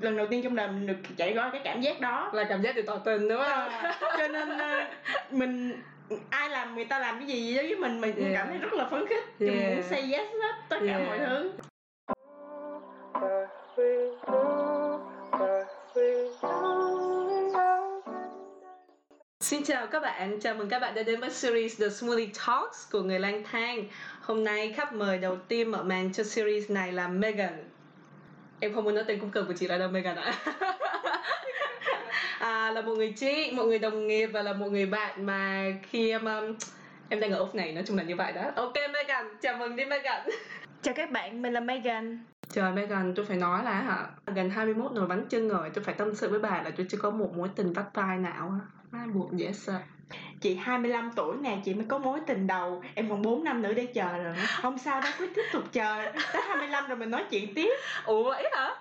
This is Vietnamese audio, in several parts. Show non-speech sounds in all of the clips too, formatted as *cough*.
lần đầu tiên trong đời mình được trải qua cái cảm giác đó là cảm giác từ tỏ tình đúng không à, cho nên uh, mình ai làm người ta làm cái gì với mình mình yeah. cảm thấy rất là phấn khích yeah. mình muốn say yes hết tất cả yeah. mọi thứ Xin chào các bạn, chào mừng các bạn đã đến với series The Smoothie Talks của người lang thang Hôm nay khách mời đầu tiên mở màn cho series này là Megan Em không muốn nói tên cung cực của chị là đâu Megan ạ. *laughs* À, Là một người chị, một người đồng nghiệp và là một người bạn mà khi em um, em đang ở úc này nói chung là như vậy đó. Ok Megan, chào mừng đi Megan. Chào các bạn, mình là Megan. Trời Megan, tôi phải nói là hả Gần 21 nồi bánh trưng rồi Tôi phải tâm sự với bà là tôi chưa có một mối tình vắt vai nào Ai buồn dễ sợ Chị 25 tuổi nè, chị mới có mối tình đầu. Em còn 4 năm nữa để chờ rồi. Không sao đâu, cứ tiếp tục chờ. Tới 25 rồi mình nói chuyện tiếp. Ủa vậy hả?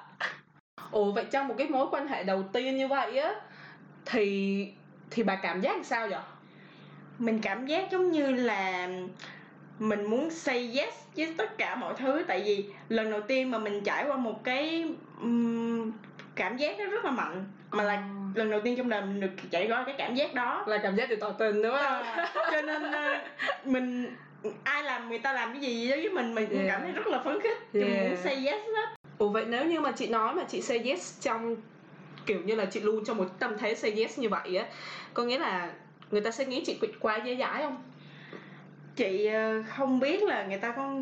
Ủa vậy trong một cái mối quan hệ đầu tiên như vậy á Thì thì bà cảm giác sao vậy? Mình cảm giác giống như là mình muốn say yes với tất cả mọi thứ. Tại vì lần đầu tiên mà mình trải qua một cái um, cảm giác nó rất là mạnh mà là ờ. lần đầu tiên trong đời mình được trải qua cái cảm giác đó là cảm giác từ tỏ tình đúng không à, cho nên uh, mình ai làm người ta làm cái gì với mình mình yeah. cảm thấy rất là phấn khích yeah. mình muốn say yes hết ủa vậy nếu như mà chị nói mà chị say yes trong kiểu như là chị luôn trong một tâm thế say yes như vậy á có nghĩa là người ta sẽ nghĩ chị quá dễ dãi không chị ờ, không biết là người ta có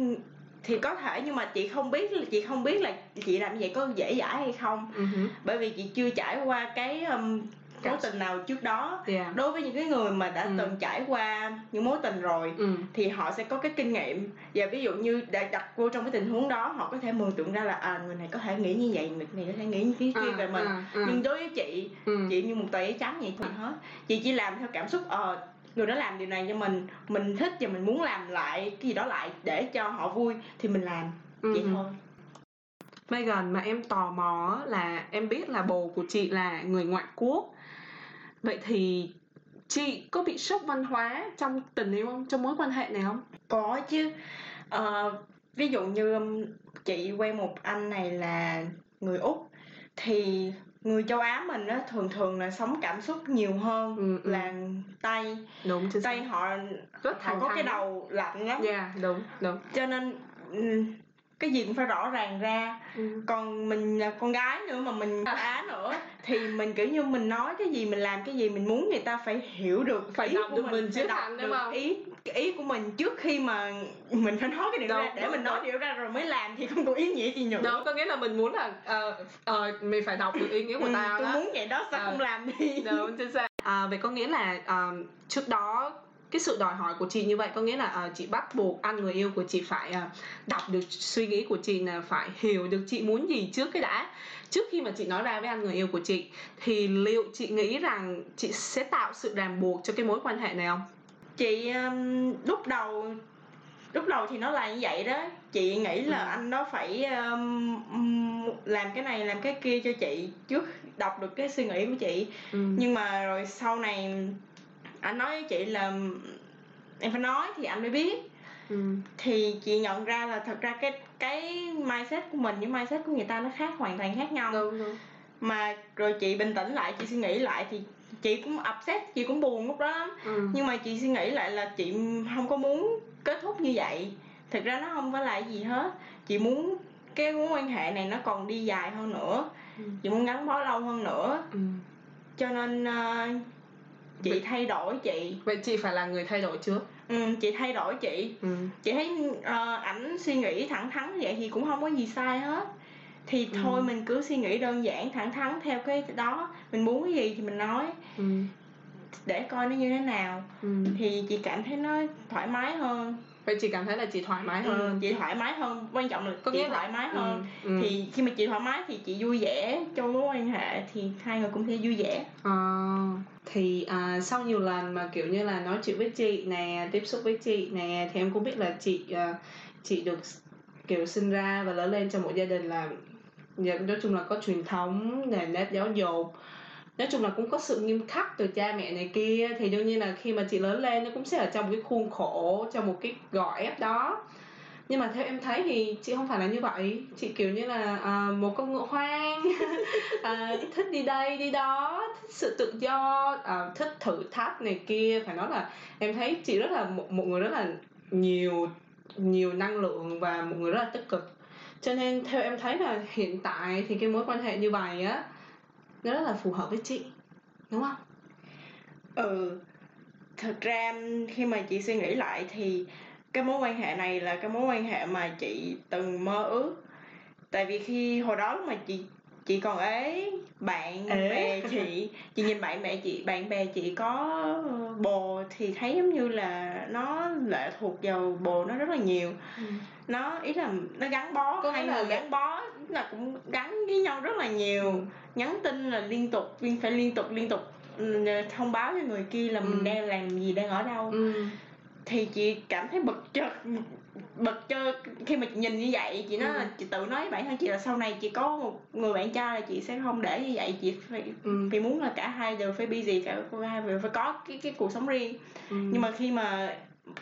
thì có thể nhưng mà chị không biết là chị không biết là chị làm vậy có dễ dãi hay không uh-huh. bởi vì chị chưa trải qua cái um, mối tình nào trước đó yeah. đối với những cái người mà đã ừ. từng trải qua những mối tình rồi ừ. thì họ sẽ có cái kinh nghiệm và ví dụ như đã đặt vô trong cái tình huống đó họ có thể mường tượng ra là à người này có thể nghĩ như vậy người này có thể nghĩ như cái kia à, về mình à, à. nhưng đối với chị ừ. chị như một tờ giấy trắng vậy thôi hết chị chỉ làm theo cảm xúc ờ người đó làm điều này cho mình mình thích và mình muốn làm lại cái gì đó lại để cho họ vui thì mình làm. Ừ. vậy thôi. Megan mà em tò mò là em biết là bồ của chị là người ngoại quốc. Vậy thì chị có bị sốc văn hóa trong tình yêu không? Trong mối quan hệ này không? Có chứ. Uh, ví dụ như chị quen một anh này là người úc thì người châu á mình á thường thường là sống cảm xúc nhiều hơn ừ, ừ. là tây. Đúng chứ tây họ rất họ có cái đầu lạnh lắm. Dạ yeah, đúng đúng. Cho nên ừ, cái gì cũng phải rõ ràng ra ừ. còn mình là con gái nữa mà mình á nữa thì mình kiểu như mình nói cái gì mình làm cái gì mình muốn người ta phải hiểu được phải ý đọc của được mình, mình chứ đọc được không? ý ý của mình trước khi mà mình phải nói cái điều đúng, ra để đúng, mình nói điều ra rồi mới làm thì không có ý nghĩa gì nữa đúng có nghĩa là mình muốn là uh, uh, mình phải đọc được ý nghĩa của ừ, tao tôi đó. muốn vậy đó sao uh, không làm đi đúng chính xác à, vậy có nghĩa là uh, trước đó cái sự đòi hỏi của chị như vậy có nghĩa là uh, chị bắt buộc anh người yêu của chị phải uh, đọc được suy nghĩ của chị là phải hiểu được chị muốn gì trước cái đã trước khi mà chị nói ra với anh người yêu của chị thì liệu chị nghĩ rằng chị sẽ tạo sự ràng buộc cho cái mối quan hệ này không chị um, lúc đầu lúc đầu thì nó là như vậy đó chị nghĩ là ừ. anh đó phải um, làm cái này làm cái kia cho chị trước đọc được cái suy nghĩ của chị ừ. nhưng mà rồi sau này anh nói với chị là em phải nói thì anh mới biết ừ. thì chị nhận ra là thật ra cái cái mindset của mình với mindset của người ta nó khác hoàn toàn khác nhau đúng, đúng. mà rồi chị bình tĩnh lại chị suy nghĩ lại thì chị cũng upset chị cũng buồn lúc đó lắm ừ. nhưng mà chị suy nghĩ lại là chị không có muốn kết thúc như vậy thực ra nó không phải là gì hết chị muốn cái mối quan hệ này nó còn đi dài hơn nữa ừ. chị muốn gắn bó lâu hơn nữa ừ. cho nên uh, chị vậy, thay đổi chị vậy chị phải là người thay đổi trước ừ chị thay đổi chị ừ. chị thấy uh, ảnh suy nghĩ thẳng thắn vậy thì cũng không có gì sai hết thì ừ. thôi mình cứ suy nghĩ đơn giản thẳng thắn theo cái đó mình muốn cái gì thì mình nói ừ. để coi nó như thế nào ừ. thì chị cảm thấy nó thoải mái hơn vậy chị cảm thấy là chị thoải mái ừ, hơn. ừ, chị thoải mái hơn quan trọng là có chị thoải mái ừ, hơn. ừ, ừ. thì khi mà chị thoải mái thì chị vui vẻ trong mối quan hệ thì hai người cũng sẽ vui vẻ. À, thì à, sau nhiều lần mà kiểu như là nói chuyện với chị nè tiếp xúc với chị nè thì em cũng biết là chị uh, chị được kiểu sinh ra và lớn lên trong một gia đình là nói chung là có truyền thống nền nếp giáo dục nói chung là cũng có sự nghiêm khắc từ cha mẹ này kia thì đương nhiên là khi mà chị lớn lên nó cũng sẽ ở trong cái khuôn khổ trong một cái gọi ép đó. Nhưng mà theo em thấy thì chị không phải là như vậy. Chị kiểu như là à, một con ngựa hoang. *laughs* À, thích đi đây đi đó thích sự tự do à, thích thử thách này kia. Phải nói là em thấy chị rất là một, một người rất là nhiều nhiều năng lượng và một người rất là tích cực. Cho nên theo em thấy là hiện tại thì cái mối quan hệ như vậy á nó rất là phù hợp với chị, đúng không? Ừ thực ra khi mà chị suy nghĩ lại thì cái mối quan hệ này là cái mối quan hệ mà chị từng mơ ước. Tại vì khi hồi đó mà chị chị còn ế bạn Ê. bè chị chị nhìn bạn bè chị bạn bè chị có bồ thì thấy giống như là nó lệ thuộc vào bồ nó rất là nhiều ừ. nó ý là nó gắn bó có hai người gắn bó là cũng gắn với nhau rất là nhiều ừ. nhắn tin là liên tục phải liên tục liên tục ừ, thông báo cho người kia là ừ. mình đang làm gì đang ở đâu ừ thì chị cảm thấy bực chợt bực cho khi mà chị nhìn như vậy chị nói ừ. chị tự nói với bản thân chị là sau này chị có một người bạn trai là chị sẽ không để như vậy chị phải ừ. vì muốn là cả hai đều phải busy cả hai đều phải có cái cái cuộc sống riêng ừ. nhưng mà khi mà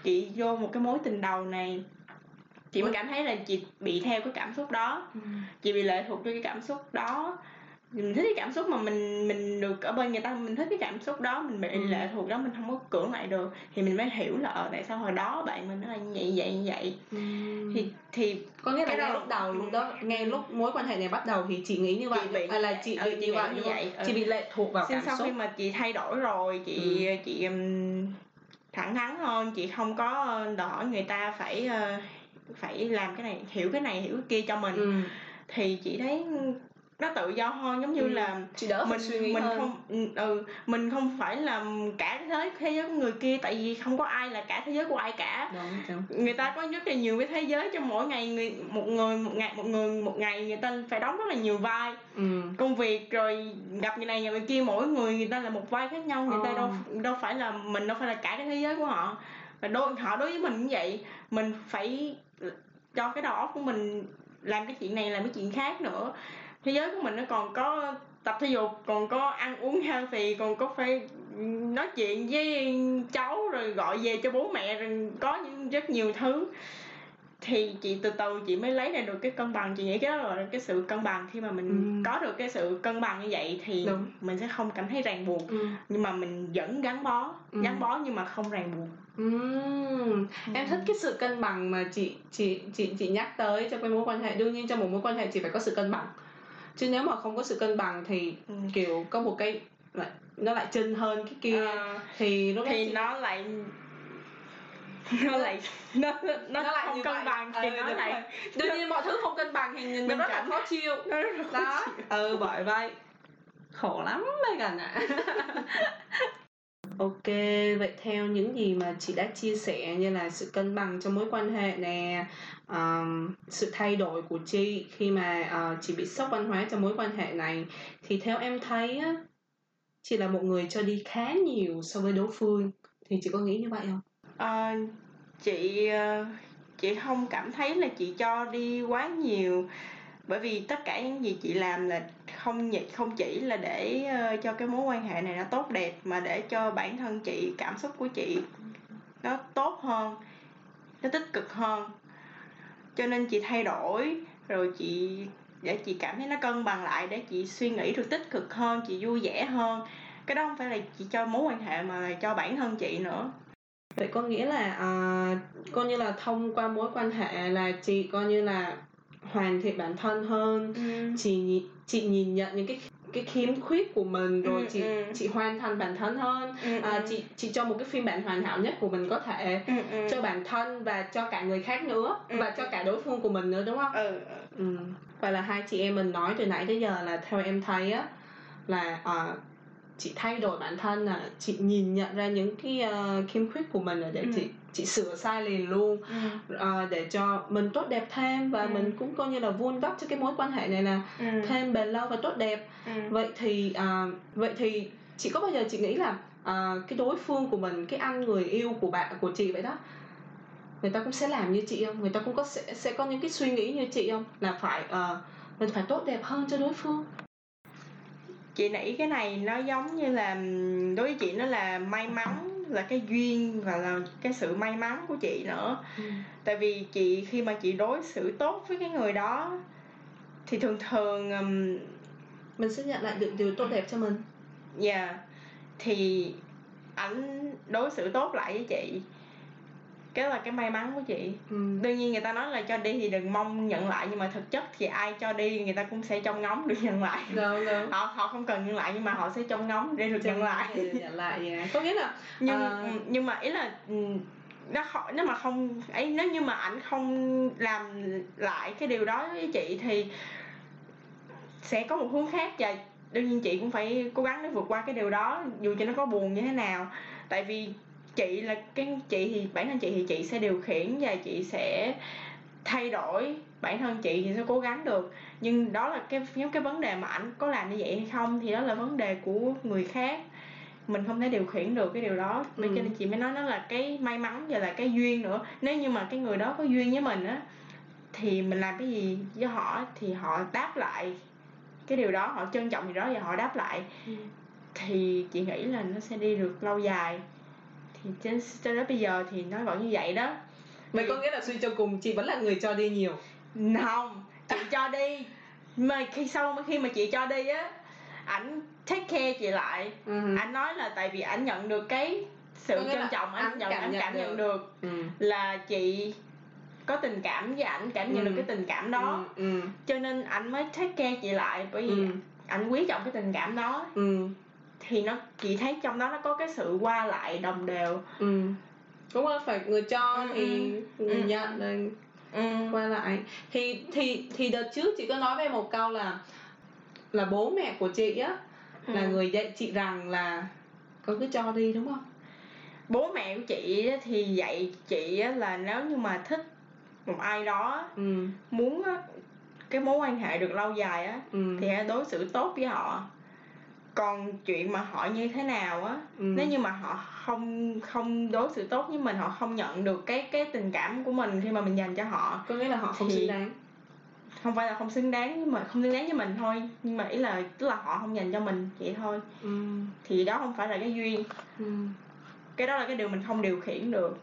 chị vô một cái mối tình đầu này chị mới ừ. cảm thấy là chị bị theo cái cảm xúc đó ừ. chị bị lệ thuộc cho cái cảm xúc đó mình thích cái cảm xúc mà mình mình được ở bên người ta mình thích cái cảm xúc đó mình bị ừ. lệ thuộc đó mình không có cưỡng lại được thì mình mới hiểu là ở tại sao hồi đó bạn mình nó là như vậy vậy như vậy ừ. thì thì có nghĩa là ngay lúc đầu lúc đó ngay lúc mối quan hệ này bắt đầu thì chị nghĩ như vậy bị, à, là chị ừ, bị như vậy như vậy chị bị lệ thuộc vào cảm sau xúc khi mà chị thay đổi rồi chị ừ. chị um, thẳng thắn hơn chị không có đòi hỏi người ta phải uh, phải làm cái này hiểu cái này hiểu cái kia cho mình ừ. thì chị thấy nó tự do hơn giống như ừ. là chị đỡ mình suy nghĩ mình hơn. không ừ, ừ mình không phải là cả thế giới thế giới của người kia tại vì không có ai là cả thế giới của ai cả đúng, đúng. người ta có rất là nhiều cái thế giới trong mỗi ngày người một người một ngày một người một ngày người ta phải đóng rất là nhiều vai ừ. công việc rồi gặp người này gặp người kia mỗi người người ta là một vai khác nhau người ờ. ta đâu đâu phải là mình đâu phải là cả cái thế giới của họ và đôi họ đối với mình như vậy mình phải cho cái đầu óc của mình làm cái chuyện này làm cái chuyện khác nữa thế giới của mình nó còn có tập thể dục còn có ăn uống healthy còn có phải nói chuyện với cháu rồi gọi về cho bố mẹ rồi có những rất nhiều thứ thì chị từ từ chị mới lấy ra được cái cân bằng chị nghĩ cái đó là cái sự cân bằng khi mà mình ừ. có được cái sự cân bằng như vậy thì Đúng. mình sẽ không cảm thấy ràng buộc ừ. nhưng mà mình vẫn gắn bó ừ. gắn bó nhưng mà không ràng buộc ừ. em thích cái sự cân bằng mà chị chị chị chị nhắc tới trong cái mối quan hệ đương nhiên trong một mối quan hệ chị phải có sự cân bằng chứ nếu mà không có sự cân bằng thì ừ. kiểu có một cái lại nó lại chân hơn cái kia à, thì lúc thì nó lại *laughs* nó lại nó nó, nó, nó lại không cân vậy. bằng thì ừ, nó lại đương nhiên mọi thứ không cân bằng thì nhìn mình rất là khó chịu nó rất là khó đó chịu. ừ bởi vậy khổ lắm mấy gần ạ *laughs* Ok, vậy theo những gì mà chị đã chia sẻ như là sự cân bằng trong mối quan hệ nè, um, sự thay đổi của chị khi mà uh, chị bị sốc văn hóa trong mối quan hệ này thì theo em thấy á, chị là một người cho đi khá nhiều so với đối phương thì chị có nghĩ như vậy không? À, chị ờ, chị không cảm thấy là chị cho đi quá nhiều bởi vì tất cả những gì chị làm là không không chỉ là để uh, cho cái mối quan hệ này nó tốt đẹp mà để cho bản thân chị cảm xúc của chị nó tốt hơn nó tích cực hơn. Cho nên chị thay đổi rồi chị để chị cảm thấy nó cân bằng lại để chị suy nghĩ được tích cực hơn chị vui vẻ hơn. Cái đó không phải là chị cho mối quan hệ mà là cho bản thân chị nữa. Vậy có nghĩa là uh, coi như là thông qua mối quan hệ là chị coi như là hoàn thiện bản thân hơn ừ. chị chị nhìn nhận những cái cái khiếm khuyết của mình rồi ừ, chị ừ. chị hoàn thành bản thân hơn ừ, à, ừ. chị chị cho một cái phiên bản hoàn hảo nhất của mình có thể ừ, ừ. cho bản thân và cho cả người khác nữa ừ, và cho ừ. cả đối phương của mình nữa đúng không ừ. ừ. và là hai chị em mình nói từ nãy tới giờ là theo em thấy á là uh, chị thay đổi bản thân là chị nhìn nhận ra những cái uh, khiếm khuyết của mình là để ừ. chị chị sửa sai liền luôn ừ. uh, để cho mình tốt đẹp thêm và ừ. mình cũng coi như là vun đắp cho cái mối quan hệ này là ừ. thêm bền lâu và tốt đẹp ừ. vậy thì uh, vậy thì chị có bao giờ chị nghĩ là uh, cái đối phương của mình cái anh người yêu của bạn của chị vậy đó người ta cũng sẽ làm như chị không người ta cũng có sẽ sẽ có những cái suy nghĩ như chị không là phải uh, mình phải tốt đẹp hơn cho đối phương chị nghĩ cái này nó giống như là đối với chị nó là may mắn là cái duyên và là cái sự may mắn của chị nữa ừ. tại vì chị khi mà chị đối xử tốt với cái người đó thì thường thường um, mình sẽ nhận lại được điều tốt đẹp cho mình dạ yeah. thì ảnh đối xử tốt lại với chị cái là cái may mắn của chị ừ. đương nhiên người ta nói là cho đi thì đừng mong nhận lại nhưng mà thực chất thì ai cho đi người ta cũng sẽ trông ngóng được nhận lại đúng, đúng. họ họ không cần nhận lại nhưng mà họ sẽ trông ngóng để được nhận lại nhận lại yeah. có nghĩa là nhưng uh... nhưng mà ý là ừ, nó không nếu mà không ấy nếu như mà ảnh không làm lại cái điều đó với chị thì sẽ có một hướng khác và đương nhiên chị cũng phải cố gắng để vượt qua cái điều đó dù cho nó có buồn như thế nào tại vì chị là cái chị thì bản thân chị thì chị sẽ điều khiển và chị sẽ thay đổi bản thân chị thì sẽ cố gắng được. Nhưng đó là cái nhóm cái vấn đề mà ảnh có làm như vậy hay không thì đó là vấn đề của người khác. Mình không thể điều khiển được cái điều đó. Ừ. cho nên chị mới nói nó là cái may mắn và là cái duyên nữa. Nếu như mà cái người đó có duyên với mình á thì mình làm cái gì với họ thì họ đáp lại cái điều đó họ trân trọng gì đó và họ đáp lại. Ừ. thì chị nghĩ là nó sẽ đi được lâu dài thì trên cho đến bây giờ thì nó vẫn như vậy đó Vậy có nghĩa là suy cho cùng chị vẫn là người cho đi nhiều Không, chị cho đi Mà khi sau khi mà chị cho đi á Ảnh take care chị lại uh-huh. Ảnh nói là tại vì ảnh nhận được cái sự trân trọng anh nhận anh cảm nhận được, được. Ừ. là chị có tình cảm với ảnh cảm nhận ừ. được cái tình cảm đó ừ. Ừ. cho nên ảnh mới take care chị lại bởi vì ừ. ảnh quý trọng cái tình cảm đó ừ thì nó chị thấy trong đó nó có cái sự qua lại đồng đều ừ đúng phải người cho ừ, thì ừ, người ừ. nhận rồi ừ. qua lại thì thì thì đợt trước chị có nói với một câu là là bố mẹ của chị á ừ. là người dạy chị rằng là có cứ cho đi đúng không bố mẹ của chị thì dạy chị là nếu như mà thích một ai đó ừ. muốn cái mối quan hệ được lâu dài á ừ. thì hãy đối xử tốt với họ còn chuyện mà họ như thế nào á ừ. nếu như mà họ không không đối xử tốt với mình họ không nhận được cái cái tình cảm của mình khi mà mình dành cho họ có nghĩa là họ không xứng đáng không phải là không xứng đáng nhưng mà không xứng đáng với mình thôi nhưng mà ý là tức là họ không dành cho mình vậy thôi ừ. thì đó không phải là cái duyên ừ. cái đó là cái điều mình không điều khiển được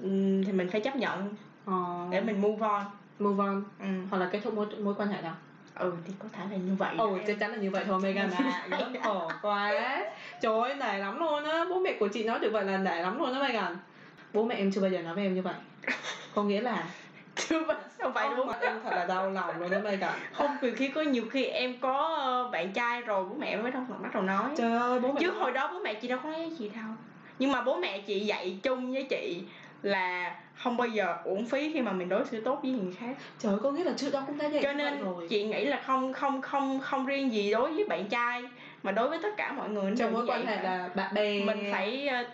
ừ, thì mình phải chấp nhận ờ. để mình move on move on ừ. hoặc là kết thúc mối mối quan hệ nào ừ thì có thể là như vậy. Ừ chắc chắn là như vậy thôi Megan à. rất khổ quá. Trời ơi nể lắm luôn á. Bố mẹ của chị nói được vậy là nể lắm luôn á Megan. Bố mẹ em chưa bao giờ nói với em như vậy. Có nghĩa là *laughs* chưa bao không phải đúng em thật là đau lòng luôn đó Megan. Không vì khi có nhiều khi em có ờ, bạn trai rồi bố mẹ mới đâu bắt đầu nói. Trời ơi bố mẹ chứ hồi đó bố mẹ chị đâu có nói với chị đâu. Nhưng mà bố mẹ chị dạy chung với chị là không bao giờ uổng phí khi mà mình đối xử tốt với người khác. Trời có nghĩa là trước đó cũng đã vậy cho nên rồi. chị nghĩ là không không không không riêng gì đối với bạn trai mà đối với tất cả mọi người trong mối quan hệ là bạn bè. mình phải ờ,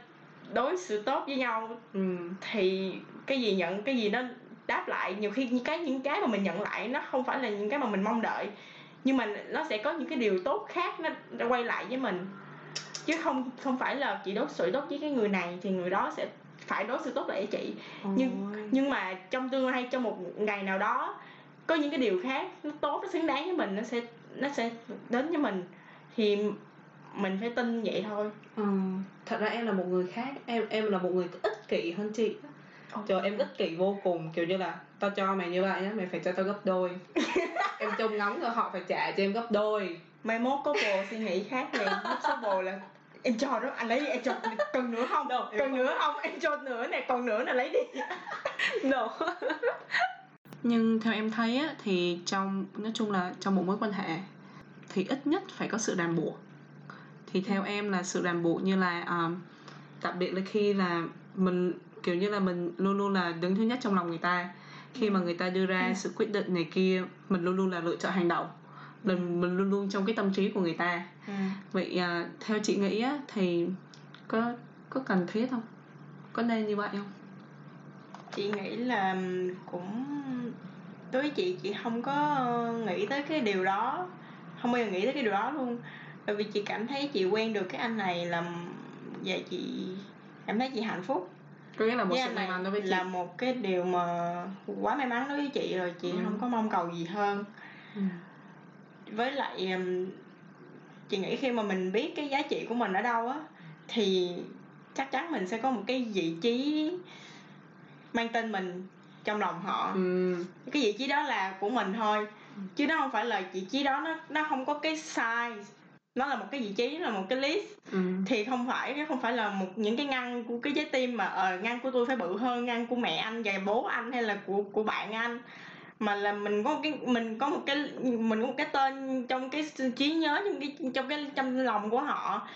đối xử tốt với nhau. Ừ. thì cái gì nhận cái gì nó đáp lại nhiều khi những cái những cái mà mình nhận lại nó không phải là những cái mà mình mong đợi. Nhưng mà nó sẽ có những cái điều tốt khác nó, nó quay lại với mình. Chứ không không phải là chỉ đối xử tốt với cái người này thì người đó sẽ phải đối xử tốt lại với chị. Ôi. nhưng nhưng mà trong tương lai trong một ngày nào đó có những cái điều khác nó tốt nó xứng đáng với mình nó sẽ nó sẽ đến với mình thì mình phải tin vậy thôi. Ừ. thật ra em là một người khác em em là một người ích kỷ hơn chị trời em ích kỷ vô cùng kiểu như là tao cho mày như vậy á mày phải cho tao gấp đôi. *laughs* Em trông ngóng rồi họ phải trả cho em gấp đôi. Mai mốt có bồ suy nghĩ khác lúc số bồ là em cho đó anh lấy đi em cho *laughs* cần nữa không? Đâu cần nữa không. em cho nữa này còn nữa là lấy đi. *laughs* No. *laughs* Nhưng theo em thấy á, thì trong nói chung là trong một mối quan hệ thì ít nhất phải có sự ràng buộc. Thì theo em là sự ràng buộc như là um, đặc biệt là khi là mình kiểu như là mình luôn luôn là đứng thứ nhất trong lòng người ta. Khi mà người ta đưa ra ừ. sự quyết định này kia mình luôn luôn là lựa chọn hành động mình mình luôn luôn trong cái tâm trí của người ta. Ừ. vậy à, theo chị nghĩ á thì có có cần thiết không? Có nên như vậy không? Chị nghĩ là cũng đối với chị chị không có nghĩ tới cái điều đó. Không bao giờ nghĩ tới cái điều đó luôn. Bởi vì chị cảm thấy chị quen được cái anh này là và chị cảm thấy chị hạnh phúc. Có nghĩa là một sự may mắn đối với chị. là một cái điều mà quá may mắn đối với chị rồi. Chị ừ. không có mong cầu gì hơn. Ừ với lại chị nghĩ khi mà mình biết cái giá trị của mình ở đâu á thì chắc chắn mình sẽ có một cái vị trí mang tên mình trong lòng họ ừ. cái vị trí đó là của mình thôi chứ nó không phải là vị trí đó nó nó không có cái size nó là một cái vị trí là một cái list ừ. thì không phải nó không phải là một những cái ngăn của cái trái tim mà ờ ngăn của tôi phải bự hơn ngăn của mẹ anh và bố anh hay là của của bạn anh mà là mình có cái, mình có một cái, mình có một cái tên trong cái trí nhớ, trong cái trong cái, trong lòng của họ.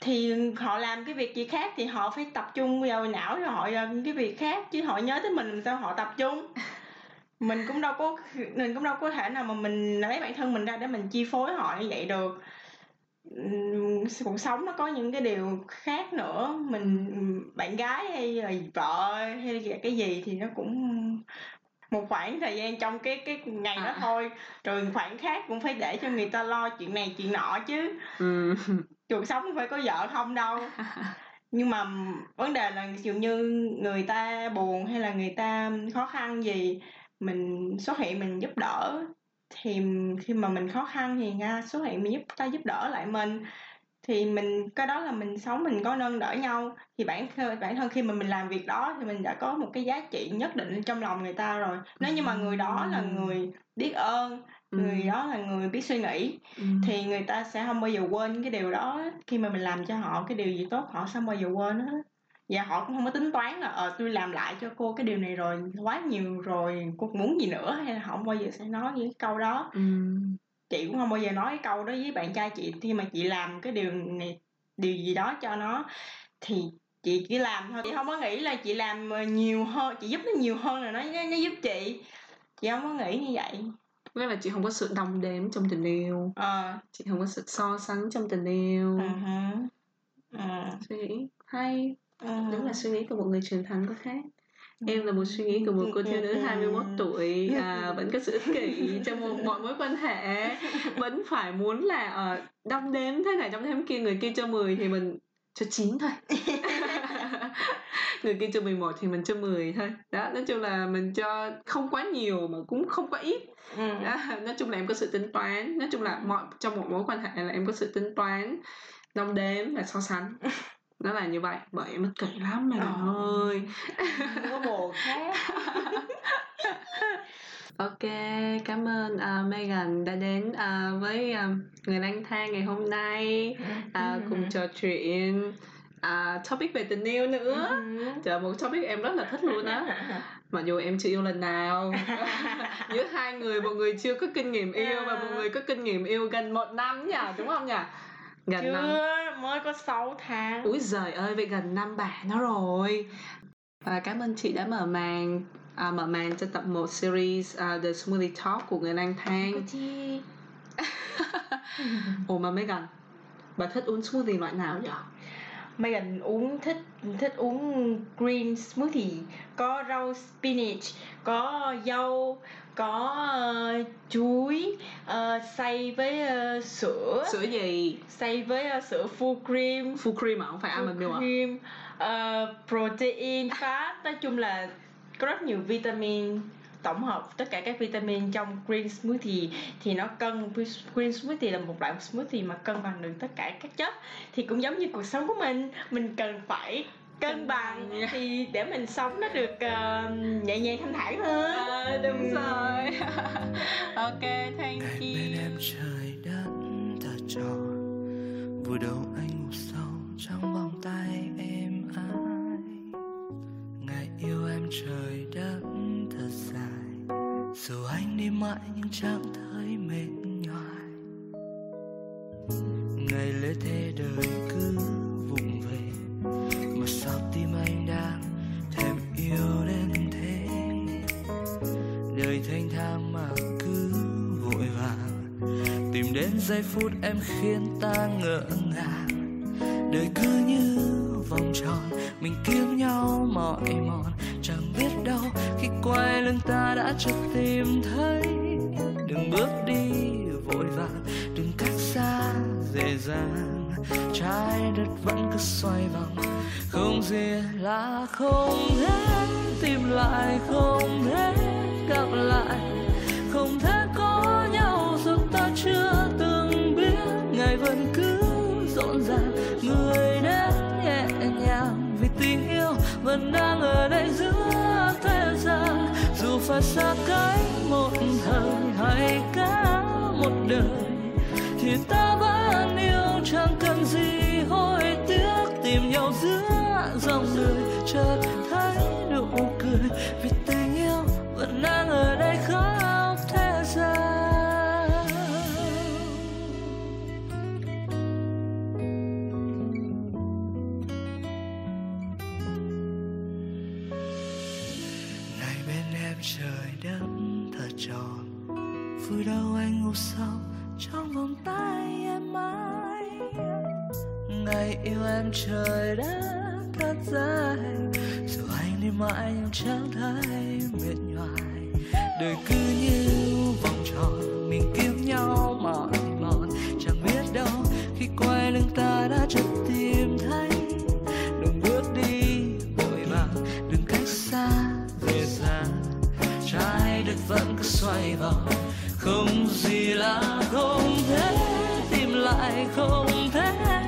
Thì họ làm cái việc gì khác thì họ phải tập trung vào não rồi họ làm cái việc khác, chứ họ nhớ tới mình làm sao họ tập trung. Mình cũng đâu có, mình cũng đâu có thể nào mà mình lấy bản thân mình ra để mình chi phối họ như vậy được. Cuộc sống nó có những cái điều khác nữa. Mình, bạn gái hay là vợ hay là cái gì thì nó cũng một khoảng thời gian trong cái cái ngày đó à. thôi. Rồi khoảng khác cũng phải để cho người ta lo chuyện này chuyện nọ chứ. Ừ. *laughs* cuộc sống không phải có vợ không đâu. Nhưng mà vấn đề là dụ như người ta buồn hay là người ta khó khăn gì mình xuất hiện mình giúp đỡ. Thì khi mà mình khó khăn thì nga xuất hiện mình giúp ta giúp đỡ lại mình thì mình cái đó là mình sống mình có nâng đỡ nhau. Thì bản bản thân khi mà mình làm việc đó thì mình đã có một cái giá trị nhất định trong lòng người ta rồi. Nếu như mà người đó là người biết ơn người đó là người biết suy nghĩ thì người ta sẽ không bao giờ quên cái điều đó. Khi mà mình làm cho họ cái điều gì tốt họ sẽ không bao giờ quên hết. Và họ cũng không có tính toán là ờ tôi làm lại cho cô cái điều này rồi quá nhiều rồi cô muốn gì nữa? Hay là họ không bao giờ sẽ nói những câu đó. Ừ. chị cũng không bao giờ nói cái câu đó với bạn trai chị khi mà chị làm cái điều này điều gì đó cho nó thì chị chỉ làm thôi chị không có nghĩ là chị làm nhiều hơn chị giúp nó nhiều hơn là nó nó giúp chị chị không có nghĩ như vậy nghĩa là chị không có sự đồng đếm trong tình yêu à. chị không có sự so sánh trong tình yêu uh-huh. uh. suy nghĩ hay à. đúng là suy nghĩ của một người trưởng thành có khác em là một suy nghĩ của một cô thiếu nữ 21 tuổi à, vẫn có sự kỷ trong một *laughs* mọi mối quan hệ. Vẫn phải muốn là uh, đong đếm thế này trong thêm kia người kia cho 10 thì mình cho 9 thôi. *laughs* Người kia cho 11 thì mình cho 10 thôi. Đó nói chung là mình cho không quá nhiều mà cũng không quá ít. Ừ. đó, nói chung là em có sự tính toán. Nói chung là mọi trong một mối quan hệ là em có sự tính toán đong đếm và so sánh *laughs* nó là như vậy bởi em ích kỷ lắm mày ờ. ơi. *laughs* Không có bồ khác. *laughs* Ok cảm ơn uh, Megan đã đến uh, với uh, người lang thang ngày hôm nay uh, cùng trò chuyện uh, topic về tình yêu nữa. Chờ một topic em rất là thích luôn á. *laughs* Mặc dù em chưa yêu lần nào. Giữa hai người một người chưa có kinh nghiệm yêu và một người có kinh nghiệm yêu gần một năm nhỉ đúng không nhỉ gần chưa năm. mới có 6 tháng. Úi giời ơi vậy gần năm bà nó rồi. Và cảm ơn chị đã mở màn à, mở màn cho tập 1 series uh, The Smoothie Talk của người lang thang. Ồ *laughs* mà Megan bà thích uống smoothie loại nào vậy Megan uống thích thích uống green smoothie. Có rau spinach có dâu có uh, chuối uh, xay với uh, sữa. Sữa gì? Xay với uh, sữa full cream. Full cream à? Không phải almond milk à? cream. Uh, protein fat. Nói chung là có rất nhiều vitamin tổng hợp. Tất cả các vitamin trong green smoothie thì nó cân. Green smoothie là một loại smoothie mà cân bằng được tất cả các chất. Thì cũng giống như cuộc sống của mình. Mình cần phải cân bằng thì để mình sống nó được uh, nhẹ nhàng thanh thản hơn. À, đúng rồi. *laughs* Ok thank you. bên em trời đất thật tròn vừa đầu anh ngủ sâu trong vòng tay em ai? Ngày yêu em trời đất thật dài. Dù anh đi mãi nhưng chẳng thấy mệt nhoài ngày lễ thế đời giây phút em khiến ta ngỡ ngàng. Đời cứ như vòng tròn, mình kiếm nhau mỏi mòn. Chẳng biết đâu, khi quay lưng ta đã chợt tìm thấy. Đừng bước đi vội vàng, đừng cách xa dễ dàng. Trái đất vẫn cứ xoay vòng, không gì là không thể tìm lại không dòng đời chợt thấy nụ cười vì tình yêu vẫn đang ở đây khóc thế gian. Ngày bên em trời đất thật tròn, vui đâu anh ngủ sâu trong vòng tay em mãi. Ngày yêu em trời đất thật dài dù anh đi mãi nhưng chẳng thấy mệt nhoài. Đời cứ như vòng tròn, mình kiếm nhau mỏi mòn. Chẳng biết đâu khi quay lưng ta đã chợt tìm thấy. Đừng bước đi, vội vàng, đừng cách xa, về xa. Trái đất vẫn cứ xoay vòng, không gì là không thể, tìm lại không thể.